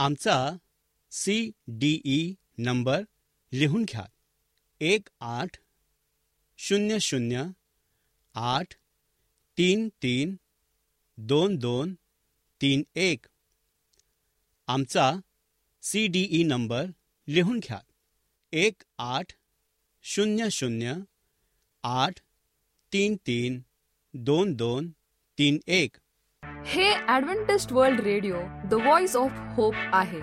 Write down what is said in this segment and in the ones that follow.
आमचा C D E number लिहून घ्या. एक आठ शून्य शून्य आठ तीन तीन दोन दोन तीन एक. आमचा सी डी ई नंबर लिहून घ्या. एक आठ शून्य शून्य आठ तीन तीन दोन दोन तीन एक. हे Adventist World Radio the Voice of Hope आहे.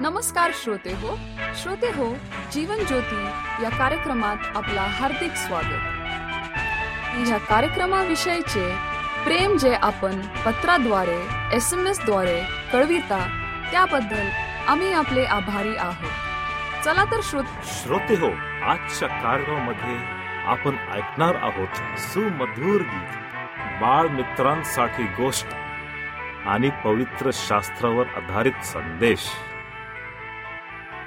नमस्कार श्रोते हो. श्रोते हो जीवन ज्योती या कार्यक्रमात आपला हार्दिक स्वागत. या कार्यक्रमाविषयीचे प्रेम जे आपण पत्राद्वारे एस एम एसद्वारे कळविता त्याबद्दल आम्ही आपले आभारी आहोत. चला तर श्रोत श्रोते हो आजच्या कार्यक्रमामध्ये आपण ऐकणार आहोत सुमधुर गीत. बाळ मित्रांसाठी गोष्ट आणि पवित्र शास्त्रावर आधारित संदेश.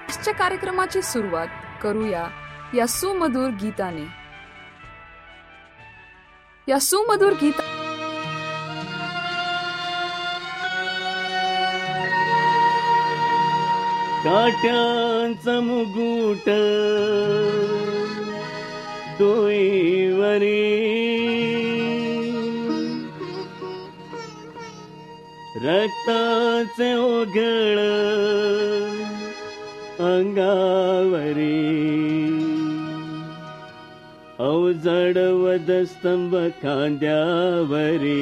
आजच्या कार्यक्रमाची सुरुवात करूया या सुमधुर गीताने. या सुमधुर गीत काट्यांचा मुकुट डोईवरी रक्ताचे ओघळ अंगावरी अवजड वदस्तंभ खांद्यावरी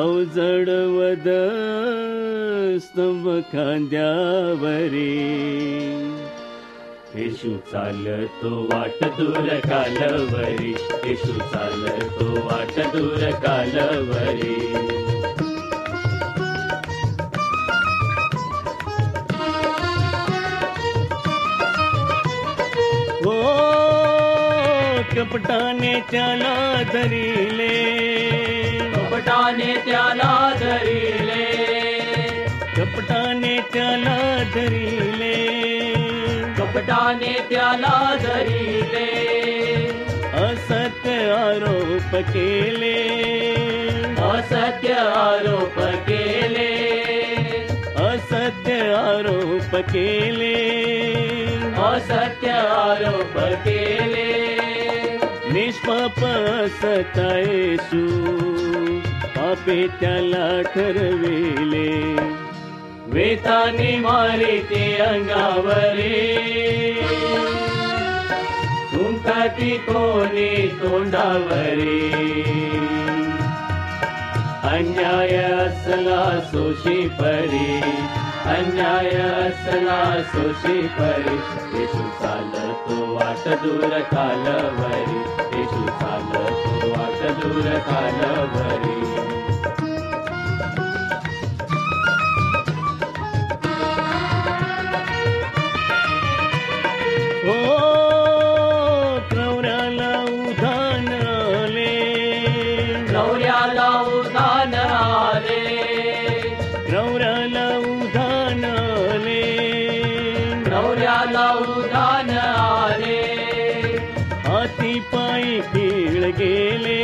अवजड वद स्तंभ खांद्यावरी येशू चालतो वाट दूर कालवरी. येशू चालतो वाट दूर कालवरी. हो कपटाने त्याला धरिले. कपटाने त्याला धरिले. कपटाने त्याला धरिले. कपटाने त्याला धरिले असत्य आरोप केले असत्य आरोप केले असत्य आरोप केले असत्य आरोप केले निष्पाप येशू पापे त्याला ठरविले वेताने मारे ते अंगावरे. तुमकाती कोणी तोंडावरे. अन्याय असला सोशी परी अन्याय असला सोशी परी. येशू चालतो वाट दूर कालवरी येशू चालतो वाट दूर कालवरी. हाती पायी खीळ गेले.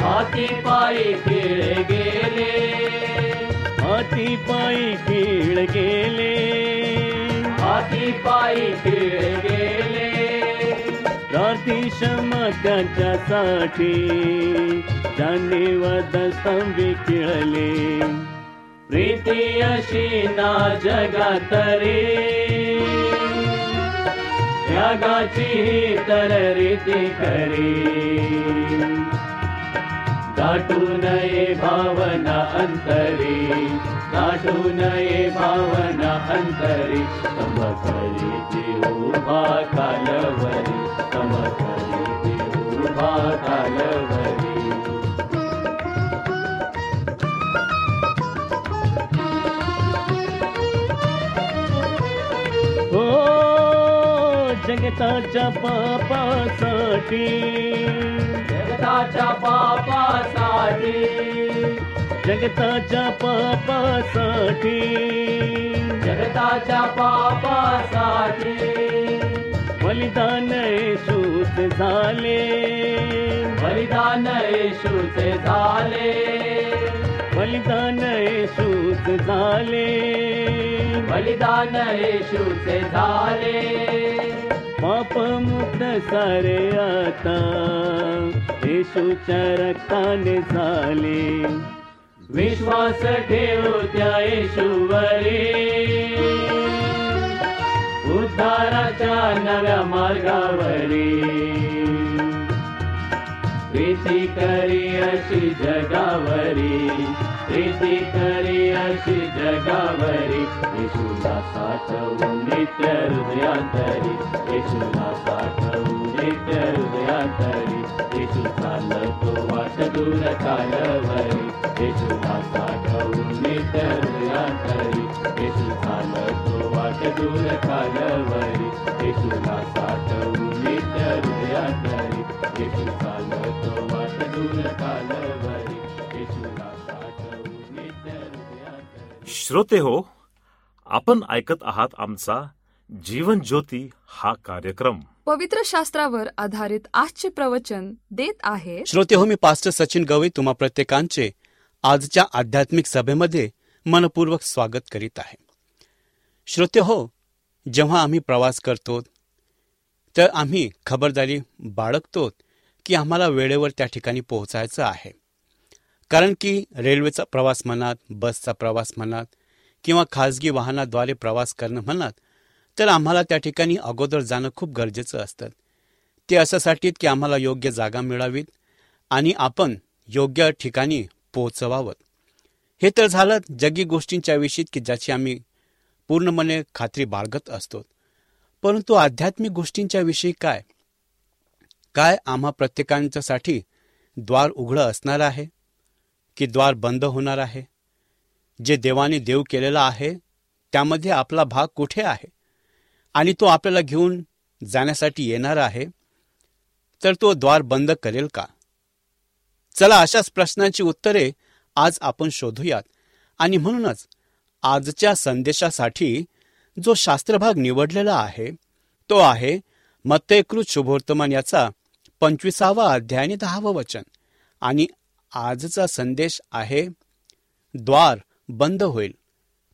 हाती पायी खेळ गेले. हाती पायी खीळ गेले. हाती पायी खेळ गेले. प्रार्थी क्षमा त्यांच्यासाठी ज्यांनी वदस्तंभी खेळले. प्रीती अशी ना जगात रे. त्यागाची ही तर रीती खरी दाटू नये भावना अंतरी दाटू नये भावना अंतरी तम करी उभा कालवरी तम करी कालवरी. जगताच्या पापासाठी. जगताच्या पापासाठी. जगताच्या पापासाठी. जगताच्या पापासाठी. बलिदान येशूच झाले. बलिदान येशूचे झाले. बलिदान येशूच झाले. बलिदान येशूचे झाले. पापमुक्त सारे आता। येशूच्या रक्ताने झाले। विश्वास ठेवू त्या येशूवरी। उद्धाराच्या नव्या मार्गावरी। प्रीती करी अशी जगावरी प्रीती करी अशी जगावरी येशूला साठवून नित्य हृदयांतरी. येशूला साठवून नित्य हृदयांतरी. येशू चालतो वाट दूर कालवरी येशूला साठवून नित्य हृदयांतरी. येशू चालतो वाट दूर कालवरी येशूला साठवून नित्य हृदयांतरी. येशू चालतो वाट दूर कालवरी श्रोते हो आपण ऐकत आहात आमचा जीवन ज्योती हा कार्यक्रम. पवित्र शास्त्रावर आधारित आजचे प्रवचन देत आहे श्रोते हो मी पास्टर सचिन गवई तुम्हा प्रत्येकांचे आजच्या आध्यात्मिक सभेमध्ये मनपूर्वक स्वागत करीत आहे. श्रोते हो जेव्हा आम्ही प्रवास करतो तर आम्ही खबरदारी बाळगतो की आम्हाला वेळेवर त्या ठिकाणी पोहोचायचं आहे. कारण की रेल्वेचा प्रवास म्हणात बसचा प्रवास म्हणात किंवा खाजगी वाहनाद्वारे प्रवास करणं म्हणात तर आम्हाला त्या ठिकाणी अगोदर जाणं खूप गरजेचं असतं. ते अशासाठी की आम्हाला योग्य जागा मिळावीत आणि आपण योग्य ठिकाणी पोहोचवावं. हे तर झालं जगी गोष्टींच्या विषयीत की ज्याची आम्ही पूर्णपणे खात्री बाळगत असतो. परंतु आध्यात्मिक गोष्टींच्या विषयी काय? काय आम्हा प्रत्येकांच्यासाठी द्वार उघडं असणार आहे? की द्वार बंद होणार आहे. जे देवाने देव केलेला आहे त्यामध्ये आपला भाग कुठे आहे? आणि तो आपल्याला घेऊन जाण्यासाठी येणार आहे तर तो द्वार बंद करेल का? चला अशाच प्रश्नांची उत्तरे आज आपण शोधूयात. आणि म्हणूनच आजच्या संदेशासाठी जो शास्त्रभाग निवडलेला आहे तो आहे मत्तेकृत शुभवर्तमान याचा पंचवीसावा अध्याय आणि दहावं वचन. आणि आजचा संदेश आहे द्वार बंद होईल.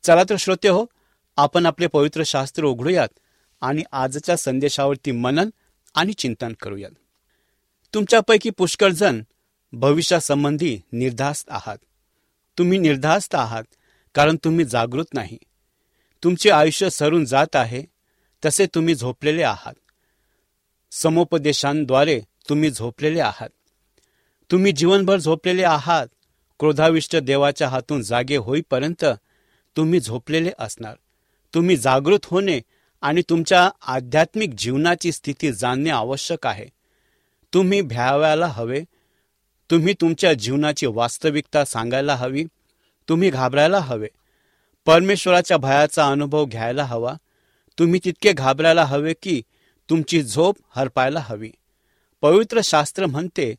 चला तर श्रोते हो आपण आपले पवित्र शास्त्र उघडूयात आणि आजच्या संदेशावरती मनन आणि चिंतन करूयात. तुमच्यापैकी पुष्कळ जण भविष्यासंबंधी निर्धास्त आहात. तुम्ही निर्धास्त आहात कारण तुम्ही जागृत नाही. तुमचे आयुष्य सरून जात आहे तसे तुम्ही झोपलेले आहात. समुपदेशांद्वारे तुम्ही झोपलेले आहात. तुम्ही जीवनभर झोपलेले आहात. क्रोधाविष्ट देवाच्या हातून जागे होईपर्यंत तुम्ही झोपलेले असणार. तुम्ही जागृत होणे आणि तुमच्या आध्यात्मिक जीवनाची स्थिती जाणणे आवश्यक आहे. तुम्ही भ्यावायला हवे. तुम्ही तुमच्या जीवनाची वास्तविकता सांगायला हवी. तुम्ही घाबरायला हवे. परमेश्वराच्या भयाचा अनुभव घ्यायला हवा. तुम्ही तितके घाबरायला हवे की तुमची झोप हरपायला हवी. पवित्र शास्त्र म्हणते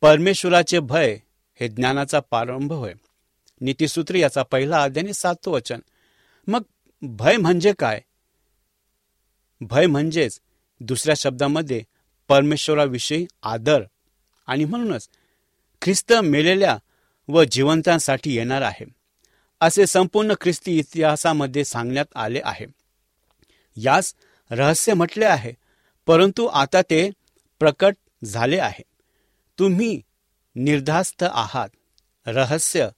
परमेश्वराचे भय हे ज्ञानाचा प्रारंभ होय. नीतिसूत्र याचा पहिला अध्याय सातवं वचन. मग भय म्हणजे काय? भय म्हणजेच दुसऱ्या शब्दामध्ये परमेश्वराविषयी आदर. आणि म्हणूनच ख्रिस्त मेलेल्या व जिवंतांसाठी येणार आहे. असे संपूर्ण ख्रिस्ती इतिहासामध्ये सांगण्यात आले आहे. यास रहस्य म्हटले आहे परंतु आता ते प्रकट झाले आहे. तुम्ही निर्धास्त आहात. रहस्य.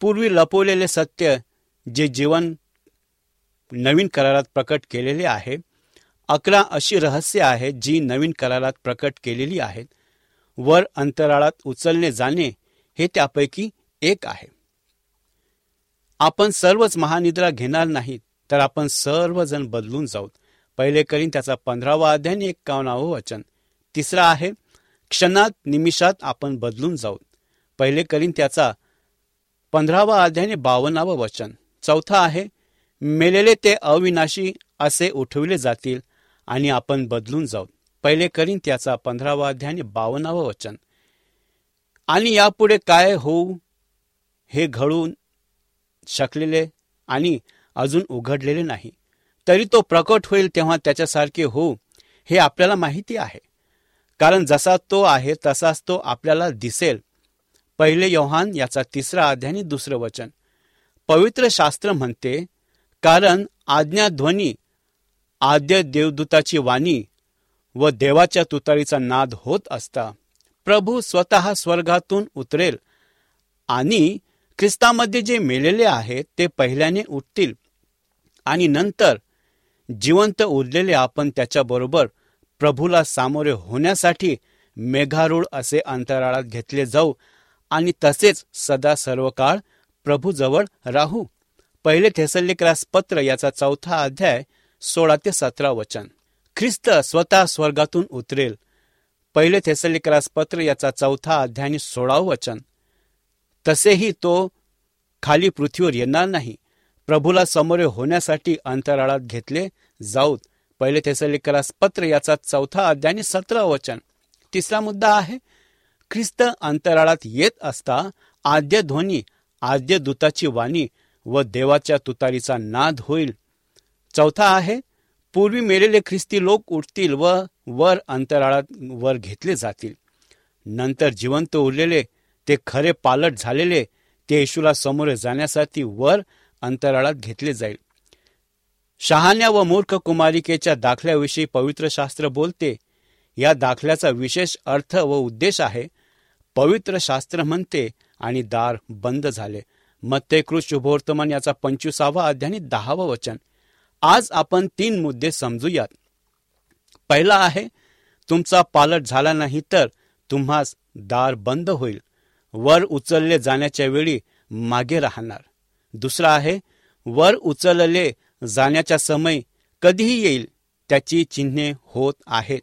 पूर्वी लपवलेले सत्य जे जीवन नवीन करारात प्रकट केलेले आहे अकरा अशी रहस्य आहेत जी नवीन करारात प्रकट केलेली आहेत. वर अंतराळात उचलणे जाणे हे त्यापैकी एक आहे. आपण सर्वच महानिद्रा घेणार नाहीत तर आपण सर्वजण बदलून जाऊ पहिले करीन त्याचा पंधरावा अध्याय आणि एक्कावन्नावं वचन. तिसरा आहे क्षणात निमिषात आपण बदलून जाऊ. पहिले करीन त्याचा पंधरावा अध्याय बावन्नावं वचन. चौथा आहे मेलेले ते अविनाशी असे उठविले जातील आणि आपण बदलून जाऊ. पहिले करीन त्याचा पंधरावा अध्याय बावन्नावं वचन. आणि यापुढे काय होऊ हे घडून शकलेले आणि अजून उघडलेले नाही. तरी तो प्रकट होईल तेव्हा त्याच्यासारखे होऊ हे आपल्याला माहिती आहे. कारण जसा तो आहे तसाच तो आपल्याला दिसेल. पहिले योहान याचा तिसरा अध्याय आणि दुसरं वचन. पवित्र शास्त्र म्हणते कारण आज्ञाध्वनी आद्य देवदूताची वाणी व देवाच्या तुतारीचा नाद होत असता. प्रभू स्वतः स्वर्गातून उतरेल आणि ख्रिस्तामध्ये जे मेलेले आहेत ते पहिल्याने उठतील आणि नंतर जिवंत उरलेले आपण त्याच्याबरोबर प्रभूला सामोरे होण्यासाठी मेघारूढ असे अंतराळात घेतले जाऊ आणि तसेच सदा सर्व काळ प्रभूजवळ राहू. पहिले थेसल्लिक्रास पत्र याचा चौथा अध्याय सोळा ते सतरा वचन. ख्रिस्त स्वतः स्वर्गातून उतरेल. पहिले थेसल्लिक्रास पत्र याचा चौथा अध्याय आणि सोळावं वचन. तसेही तो खाली पृथ्वीवर येणार नाही. प्रभूला समोरे होण्यासाठी अंतराळात घेतले जाऊत. पहिले थेसलिकरास पत्र याचा चौथा अध्याय आणि सतरा वचन. तिसरा मुद्दा आहे ख्रिस्त अंतराळात येत असता आद्य ध्वनी आद्य दूताची वाणी व देवाच्या तुतारीचा नाद होईल. चौथा आहे पूर्वी मेलेले ख्रिस्ती लोक उठतील व वर अंतराळात वर घेतले जातील. नंतर जिवंत उरलेले ते खरे पालट झालेले ते येशूला समोर जाण्यासाठी वर अंतराळात घेतले जाईल. शहाण्या व मूर्ख कुमारिकेच्या दाखल्याविषयी पवित्र शास्त्र बोलते. या दाखल्याचा विशेष अर्थ व उद्देश आहे पवित्र शास्त्र म्हणते आणि दार बंद झाले. मत्तेकृत शुभवर्तमान याचा पंचवीसावा अध्याय दहावं वचन. आज आपण तीन मुद्दे समजूयात. पहिला आहे तुमचा पालट झाला नाही तर तुम्हास दार बंद होईल. वर उचलले जाण्याच्या वेळी मागे राहणार. दुसरा आहे वर उचलले जाण्याचा समय कधीही येईल त्याची चिन्हे होत आहेत.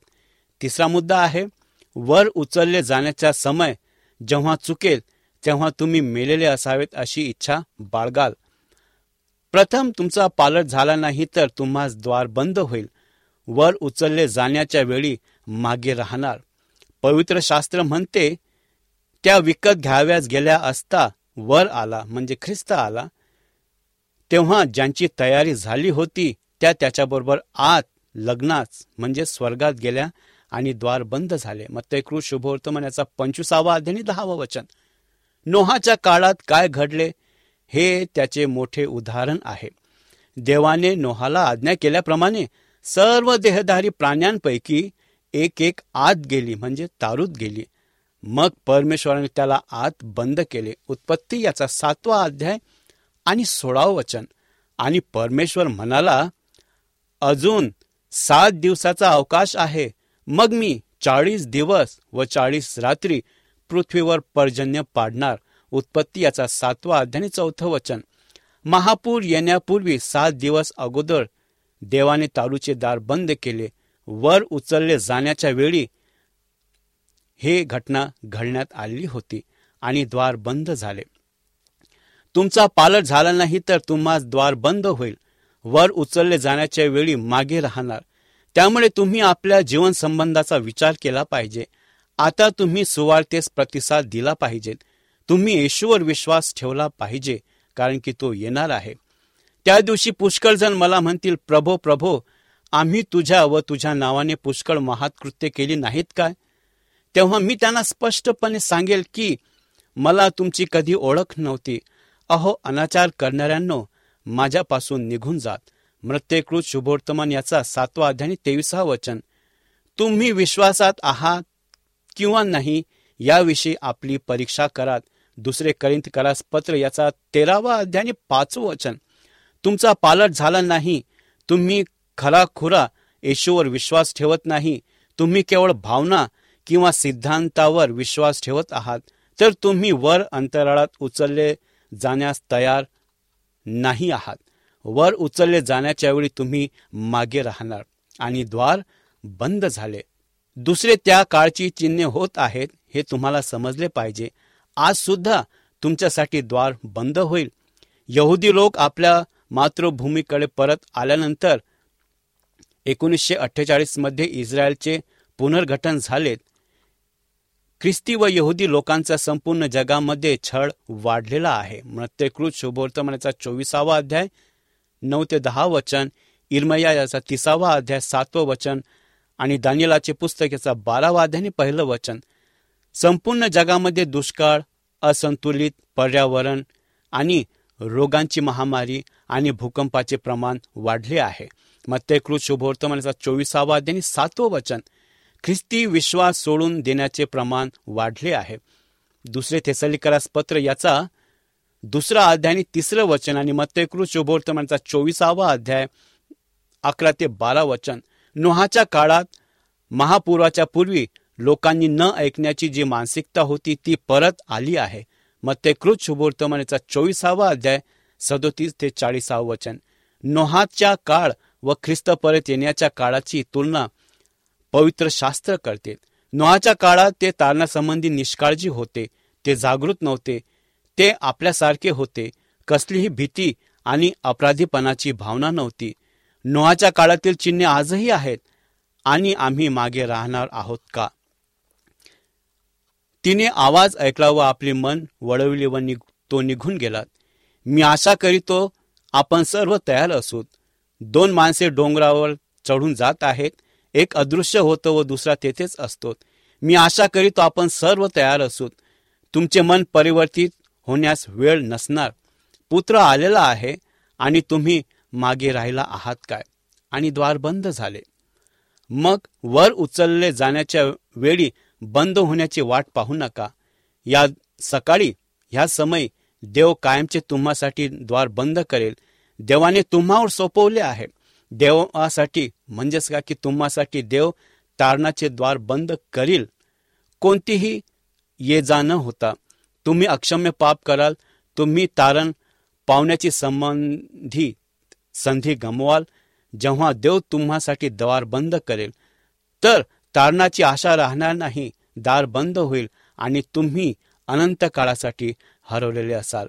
तिसरा मुद्दा आहे वर उचलले जाण्याचा समय जेव्हा चुकेल तेव्हा तुम्ही मेलेले असावेत अशी इच्छा बाळगाल. प्रथम तुमचा पालट झाला नाही तर तुम्हास द्वार बंद होईल. वर उचलले जाण्याच्या वेळी मागे राहणार. पवित्र शास्त्र म्हणते त्या विकत घ्याव्यास गेल्या असता वर आला म्हणजे ख्रिस्त आला तेव्हा ज्यांची तयारी झाली होती त्या त्याच्याबरोबर आत लग्नाच म्हणजे स्वर्गात गेल्या आणि द्वार बंद झाले. मग ते कृष शुभवर्तमान याचा पंचवीसावा अध्याय दहावं वचन. नोहाच्या काळात काय घडले हे त्याचे मोठे उदाहरण आहे. देवाने नोहाला आज्ञा केल्याप्रमाणे सर्व देहधारी प्राण्यांपैकी एक एक आत गेली म्हणजे तारूत गेली. मग परमेश्वराने त्याला आत बंद केले. उत्पत्ती याचा सातवा अध्याय आणि सोळावं वचन. आणि परमेश्वर म्हणाला अजून सात दिवसाचा अवकाश आहे. मग मी चाळीस दिवस व चाळीस रात्री पृथ्वीवर पर्जन्य पाडणार. उत्पत्ती याचा सातवा अध्याय चौथं वचन. महापूर येण्यापूर्वी सात दिवस अगोदर देवाने तारूचे दार बंद केले. वर उचलले जाण्याच्या वेळी हे घटना घडण्यात आली होती आणि द्वार बंद झाले. तुमचा पालट झाला नाही तर तुम्हा द्वार बंद होईल. वर उचलले जाण्याच्या वेळी मागे राहणार. त्यामुळे तुम्ही आपल्या जीवन संबंधाचा विचार केला पाहिजे. आता तुम्ही सुवार्तेस प्रतिसाद दिला पाहिजे. तुम्ही येशूवर विश्वास ठेवला पाहिजे कारण की तो येणार आहे. त्या दिवशी पुष्कळ जण मला म्हणतील प्रभो प्रभो आम्ही तुझ्या व तुझ्या नावाने पुष्कळ महात्कृत्य केली नाहीत काय? तेव्हा मी त्यांना स्पष्टपणे सांगेल की मला तुमची कधी ओळख नव्हती. अहो अनाचार करणाऱ्यांनो माझ्यापासून निघून जात. मृत्यकृत शुभोर्तमान याचा सातवा अध्याय तेविसा वचन. तुम्ही विश्वासात आहात किंवा नाही याविषयी आपली परीक्षा करात. दुसरे करिंत करास पत्र याचा तेरावा अध्याय पाचवं वचन. तुमचा पालट झाला नाही. तुम्ही खरा खुरा येशूवर विश्वास ठेवत नाही. तुम्ही केवळ भावना किंवा सिद्धांतावर विश्वास ठेवत आहात. तर तुम्ही वर अंतराळात उचलले जाण्यास तयार नाही आहात. वर उचलले जाण्याच्या वेळी तुम्ही मागे राहणार आणि द्वार बंद झाले. दुसरे त्या काळची चिन्हे होत आहेत हे तुम्हाला समजले पाहिजे. आज सुद्धा तुमच्यासाठी द्वार बंद होईल. यहुदी लोक आपल्या मातृभूमीकडे परत आल्यानंतर एकोणीसशे अठ्ठेचाळीसमध्ये इस्रायलचे पुनर्गठन झालेत. ख्रिस्ती व यहुदी लोकांचा संपूर्ण जगामध्ये छळ वाढलेला आहे. मृत्यकृत शुभवर्तमानाचा चोवीसावा अध्याय नऊ ते दहा वचन इरमया याचा तिसावा अध्याय सातवं वचन आणि दानिलाचे पुस्तक याचा बारावा अध्याय पहिलं वचन. संपूर्ण जगामध्ये दुष्काळ असंतुलित पर्यावरण आणि रोगांची महामारी आणि भूकंपाचे प्रमाण वाढले आहे. मत्तेकृत शुभवर्तमानाचा चोवीसावा अध्याय आणि सातवं वचन. ख्रिस्ती विश्वास सोडून देण्याचे प्रमाण वाढले आहे. दुसरे थेसलिकरास पत्र याचा दुसरा अध्याय आणि तिसरं वचन आणि मत्तेकृत शुभवर्तमानाचा चोवीसावा अध्याय अकरा ते बारा वचन. नोहाच्या काळात महापुराच्या पूर्वी लोकांनी न ऐकण्याची जी मानसिकता होती ती परत आली आहे. मत्तेकृत ते चोवीसावा अध्याय सदोतीस ते चाळीसावं वचन. नोहाच्या काळ व ख्रिस्त परत येण्याच्या काळाची तुलना पवित्र शास्त्र करते नोहाच्या काळात ते तारणासंबंधी निष्काळजी होते ते जागृत नव्हते ते आपल्यासारखे होते. कसलीही भीती आणि अपराधीपणाची भावना नव्हती. नोहाच्या काळातील चिन्हे आजही आहेत आणि आम्ही मागे राहणार आहोत का? तिने आवाज ऐकला व आपले मन वळविले व निघ- तो निघून गेला. मी आशा करीतो आपण सर्व तयार असोत. दोन माणसे डोंगरावर चढून जात आहेत. एक अदृश्य होतो व दुसरा तेथेच असतो. मी आशा करीतो आपण सर्व तयार असूत. तुमचे मन परिवर्तित होण्यास वेळ नसणार. पुत्र आलेला आहे आणि तुम्ही मागे राहिला आहात काय? आणि द्वार बंद झाले. मग वर उचलले जाण्याच्या वेळी बंद होण्याची वाट पाहू नका. या सकाळी ह्या समय देव कायमचे तुम्हासाठी द्वार बंद करेल. देवाने तुम्हावर सोपवले आहे. देवासाठी म्हणजेच का की तुम्हासाठी देव तारणाचे द्वार बंद करील. कोणतीही ये जा न होता. तुम्ही अक्षम्य पाप कराल. तुम्ही तारण पावण्याची संबंधी संधी गमवाल. जेव्हा देव तुम्हासाठी द्वार बंद करेल तर तारणाची आशा राहणार नाही. दार बंद होईल आणि तुम्ही अनंत काळासाठी हरवलेले असाल.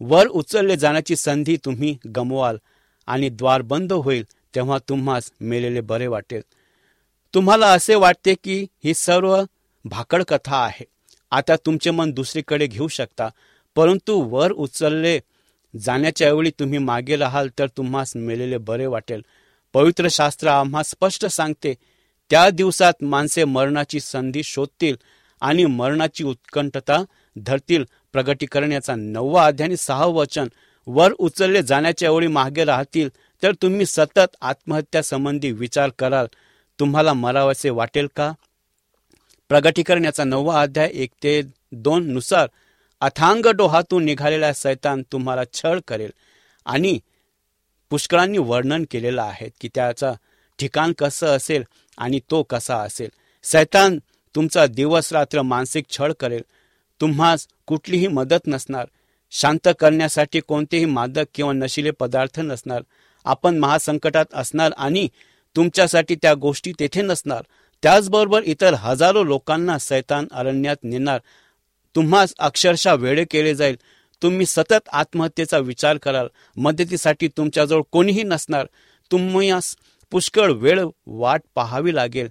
वर उचलले जाण्याची संधी तुम्ही गमवाल. आणि द्वार बंद होईल तेव्हा तुम्हास मेलेले बरे वाटेल. तुम्हाला असे वाटते की ही सर्व भाकड कथा आहे. आता तुमचे मन दुसरीकडे घेऊ शकता परंतु वर उचलले जाण्याच्या वेळी तुम्ही मागे राहाल तर तुम्हास मेलेले बरे वाटेल. पवित्र शास्त्र आम्हा स्पष्ट सांगते त्या दिवसात माणसे मरणाची संधी शोधतील आणि मरणाची उत्कंठता धरतील. प्रगटीकरण्याचा नववा अध्याय सहा वचन वर उचलले जाण्याच्या ओळी मागे राहतील तर तुम्ही सतत आत्महत्या संबंधी विचार कराल. तुम्हाला मरावसे वाटेल का? प्रगटीकरण्याचा नववा अध्याय एक ते दोन नुसार अथांग डोहातून निघालेला सैतान तुम्हाला छळ करेल आणि पुष्कळांनी वर्णन केलेलं आहे की त्याचा ठिकाण कसं असेल आणि तो कसा असेल. सैतान तुमचा दिवस रात्र मानसिक छळ करेल. तुम्हास कुठलीही मदत नसणार. शांत करण्यासाठी कोणतेही मादक किंवा नशिले पदार्थ नसणार. आपण महासंकटात असणार आणि तुमच्यासाठी त्या गोष्टी तेथे नसणार. त्याचबरोबर इतर हजारो लोकांना सैतान अरण्यात नेणार. तुम्हास अक्षरशः वेळे केले जाईल. तुम्ही सतत आत्महत्येचा विचार कराल. मदतीसाठी तुमच्याजवळ कोणीही नसणार. तुम्ही पुष्कळ वेळ वाट पाहावी लागेल.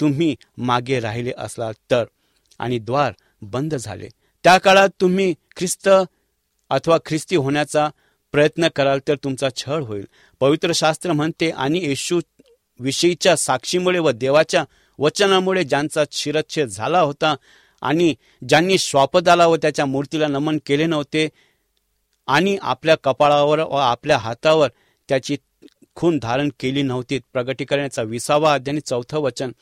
तुम्ही मागे राहिले असलात तर. आणि द्वार बंद झाले. त्या काळात तुम्ही ख्रिस्त अथवा ख्रिस्ती होण्याचा प्रयत्न कराल तर तुमचा छळ होईल. पवित्र शास्त्र म्हणते आणि येशू विषयीच्या साक्षीमुळे व देवाच्या वचनामुळे ज्यांचा शिरच्छेद झाला होता आणि ज्यांनी स्वापदाला व त्याच्या मूर्तीला नमन केले नव्हते आणि आपल्या कपाळावर व आपल्या हातावर त्याची खून धारण केली नव्हती. प्रगटीकरणाचा विसावा अध्याय आणि चौथं वचन.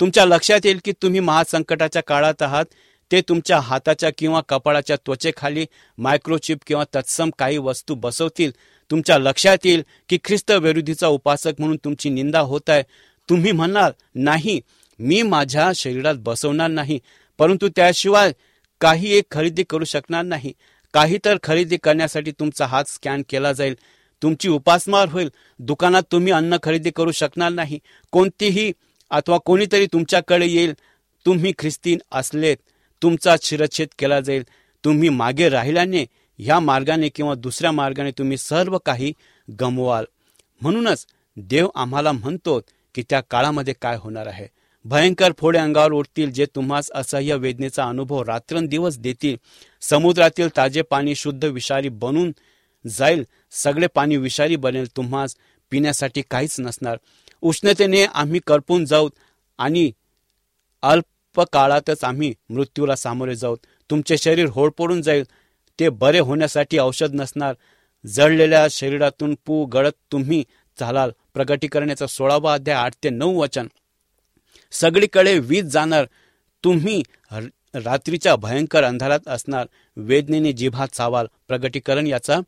तुमच्या लक्षात येईल की तुम्ही महासंकटाच्या काळात आहात. ते तुमच्या हाताच्या किंवा कपाळाच्या त्वचेखाली मायक्रोचिप किंवा तत्सम काही वस्तू बसवतील. तुमच्या लक्षात येईल की ख्रिस्त विरोधीचा उपासक म्हणून तुमची निंदा होत आहे. तुम्ही म्हणाल नाही मी माझ्या शरीरात बसवणार नाही परंतु त्याशिवाय काही एक खरेदी करू शकणार नाही. काही तर खरेदी करण्यासाठी तुमचा हात स्कॅन केला जाईल. तुमची उपासमार होईल. दुकानात तुम्ही अन्न खरेदी करू शकणार नाही. कोणतीही अथवा कोणीतरी तुमच्याकडे येईल. तुम्ही ख्रिस्तीन असलेत. तुमचा शिरच्छेद केला जाईल. तुम्ही मागे राहिल्याने ह्या मार्गाने किंवा दुसऱ्या मार्गाने तुम्ही सर्व काही गमवाल. म्हणूनच देव आम्हाला म्हणतो की त्या काळामध्ये काय होणार आहे. भयंकर फोडे अंगावर उठतील जे तुम्हास असह्य वेदनेचा अनुभव रात्रंदिवस देतील. समुद्रातील ताजे पाणी शुद्ध विषारी बनून जाईल. सगळे पाणी विषारी बनेल. तुम्हास पिण्यासाठी काहीच नसणार. उष्णतेने आम्ही करपून जाऊ आणि अल्प काळातच आम्ही मृत्यूला सामोरे जाऊ तुमचे शरीर होडपडून जाईल. ते बरे होण्यासाठी औषध नसणार. जळलेल्या शरीरातून पू गळत तुम्ही चालाल. प्रगटीकरणाचा सोळावा अध्याय आठ ते नऊ वचन. सगळीकडे वीज जाणार. तुम्ही रात्रीच्या भयंकर अंधारात असणार. वेदनेने जिभा चावाल. प्रगटीकरण याचा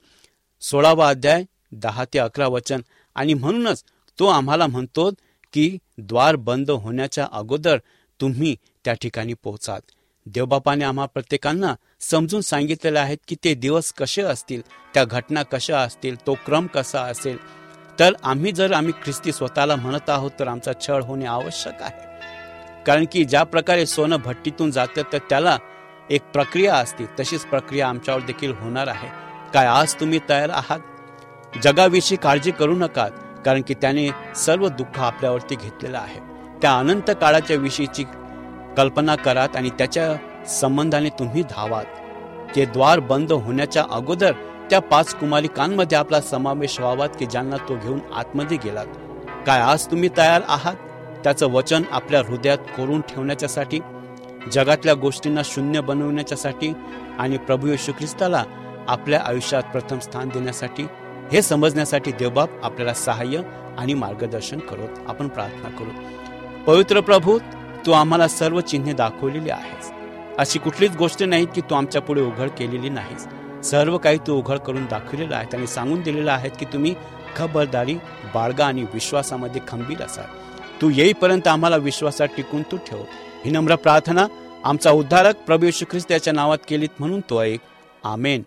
सोळावा अध्याय दहा ते अकरा वचन. आणि म्हणूनच तो आम्हाला म्हणतो की द्वार बंद होण्याच्या अगोदर तुम्ही त्या ठिकाणी पोहोचाल देवबापाने आम्हा प्रत्येकांना समजून सांगितलेले आहेत की ते दिवस कसे असतील त्या घटना कशा असतील तो क्रम कसा असेल. तर आम्ही जर आम्ही ख्रिस्ती स्वतःला म्हणत आहोत तर आमचा छळ होणे आवश्यक आहे. कारण की ज्या प्रकारे सोनं भट्टीतून जातं तर त्याला एक प्रक्रिया असते. तशीच प्रक्रिया आमच्यावर देखील होणार आहे. काय आज तुम्ही तयार आहात? जगाविषयी काळजी करू नका कारण की त्याने सर्व दुःख आपल्यावरती घेतलेलं आहे. त्या अनंत काळाच्या विषयीची कल्पना करात आणि त्याच्या संबंधाने तुम्ही धावात. ते द्वार बंद होण्याच्या अगोदर त्या पाच कुमारिकांमध्ये आपला समावेश व्हावा की ज्यांना तो घेऊन आतमध्ये गेलात. काय आज तुम्ही तयार आहात? त्याचं वचन आपल्या हृदयात कोरून ठेवण्याच्यासाठी जगातल्या गोष्टींना शून्य बनवण्याच्यासाठी आणि प्रभू येशू ख्रिस्ताला आपल्या आयुष्यात प्रथम स्थान देण्यासाठी हे समजण्यासाठी देवबाप आपल्याला सहाय्य आणि मार्गदर्शन करत आपण प्रार्थना करू. पवित्र प्रभू तू आम्हाला सर्व चिन्हे दाखवलेली आहेस. अशी कुठलीच गोष्ट नाही की तू आमच्या पुढे उघड केलेली नाहीस. सर्व काही तू उघड करून दाखवलेलं आहे. आणि सांगून दिलेलं आहे की तुम्ही खबरदारी बाळगा आणि विश्वासामध्ये खंबीर असाल. तू येईपर्यंत आम्हाला विश्वासात टिकून तू ठेव. ही नम्र प्रार्थना आमचा उद्धारक प्रभू ख्रिस्त याच्या नावात केलीत म्हणून तो एक. आमेन.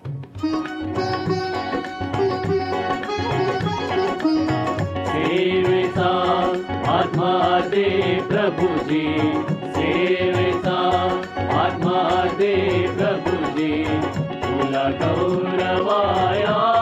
प्रभुजी सेविता आत्मा दे आत्माद कुल गौरवाया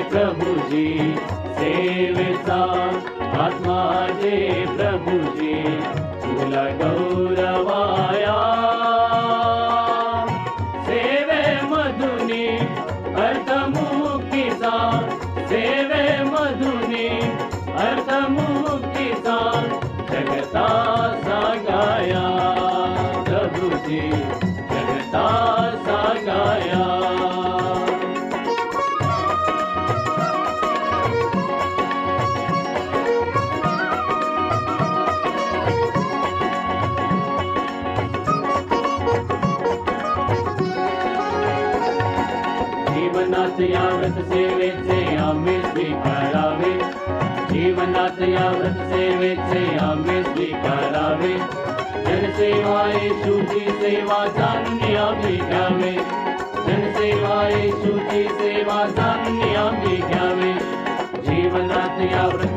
प्रभुजी सेवेचा आत्मा दे प्रभुजी. तुला गौरवाया जीवनात या व्रत सेवेचे आम्ही स्वीकारावे. जनसेवा येशूची सेवा जाणून आम्ही घ्यावे. जनसेवा येशूची सेवा जाणून आम्ही घ्यावे. जीवनात या व्रत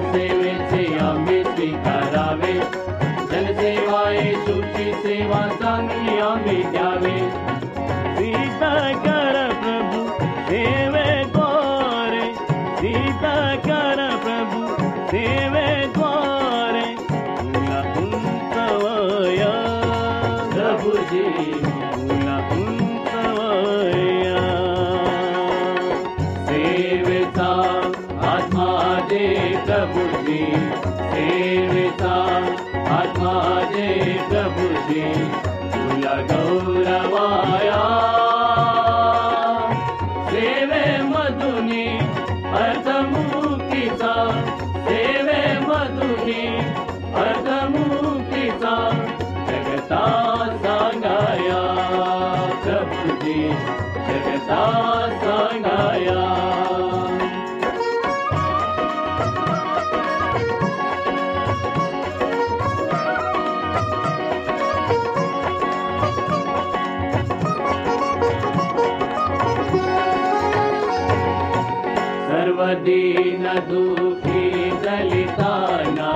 दीन दुखी दलिताना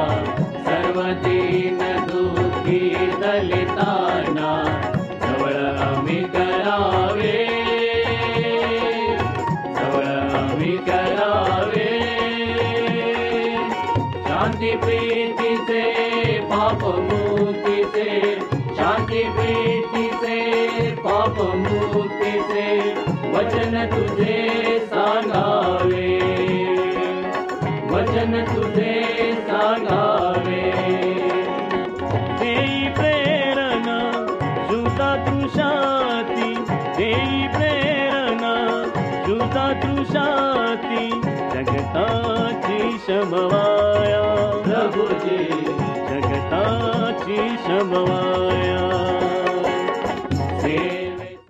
सर्व दीन दुःखी दलिताना जवळ आम्ही करावे जवळ आम्ही करावे. शांती प्रीतीचे पाप मुक्तीचे शांती प्रीतीचे पाप मुक्तीचे वचन तुझे सांगा.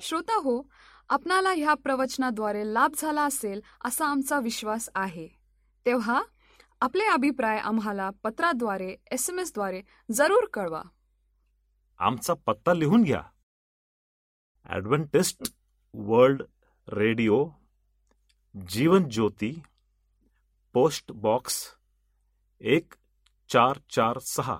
श्रोता हो आपणाला ह्या प्रवचनाद्वारे लाभ झाला असेल असा आमचा विश्वास आहे. तेव्हा आपले अभिप्राय आम्हाला पत्राद्वारे एस एम एसद्वारे जरूर कळवा. आमचा पत्ता लिहून घ्या. Adventist World Radio Jeevan Jyoti post box एक चार चार सहा.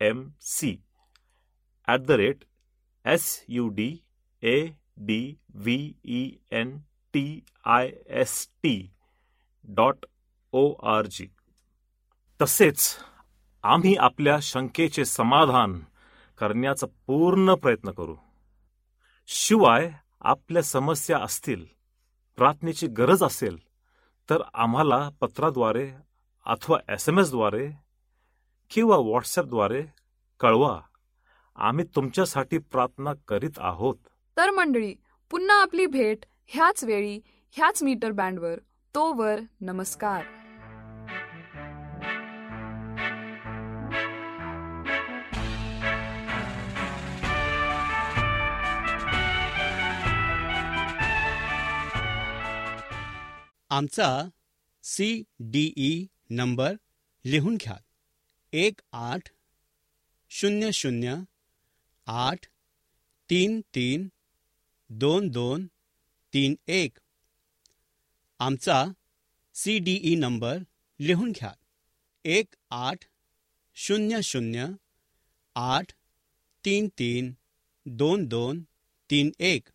M C at the rate S U D A D V E N T I S T dot O R G तसेच आम्ही आपल्या शंकेचे समाधान करण्याचा पूर्ण प्रयत्न करू. शिवाय आपल्या समस्या असतील प्रार्थनेची गरज असेल तर आम्हाला पत्राद्वारे अथवा एस एम एसद्वारे किंवा व्हॉट्सॲपद्वारे कळवा. आम्ही तुमच्यासाठी प्रार्थना करीत आहोत. तर मंडळी पुन्हा आपली भेट ह्याच वेळी ह्याच मीटर बँडवर. तोवर नमस्कार. आमचा सी डी ई नंबर लिहून घ्या. एक आठ शून्य शून्य आठ तीन तीन दोन दोन तीन एक. आमचा सी डी ई नंबर लिहून घ्या. एक आठ शून्य शून्य आठ तीन तीन दोन दोन तीन एक.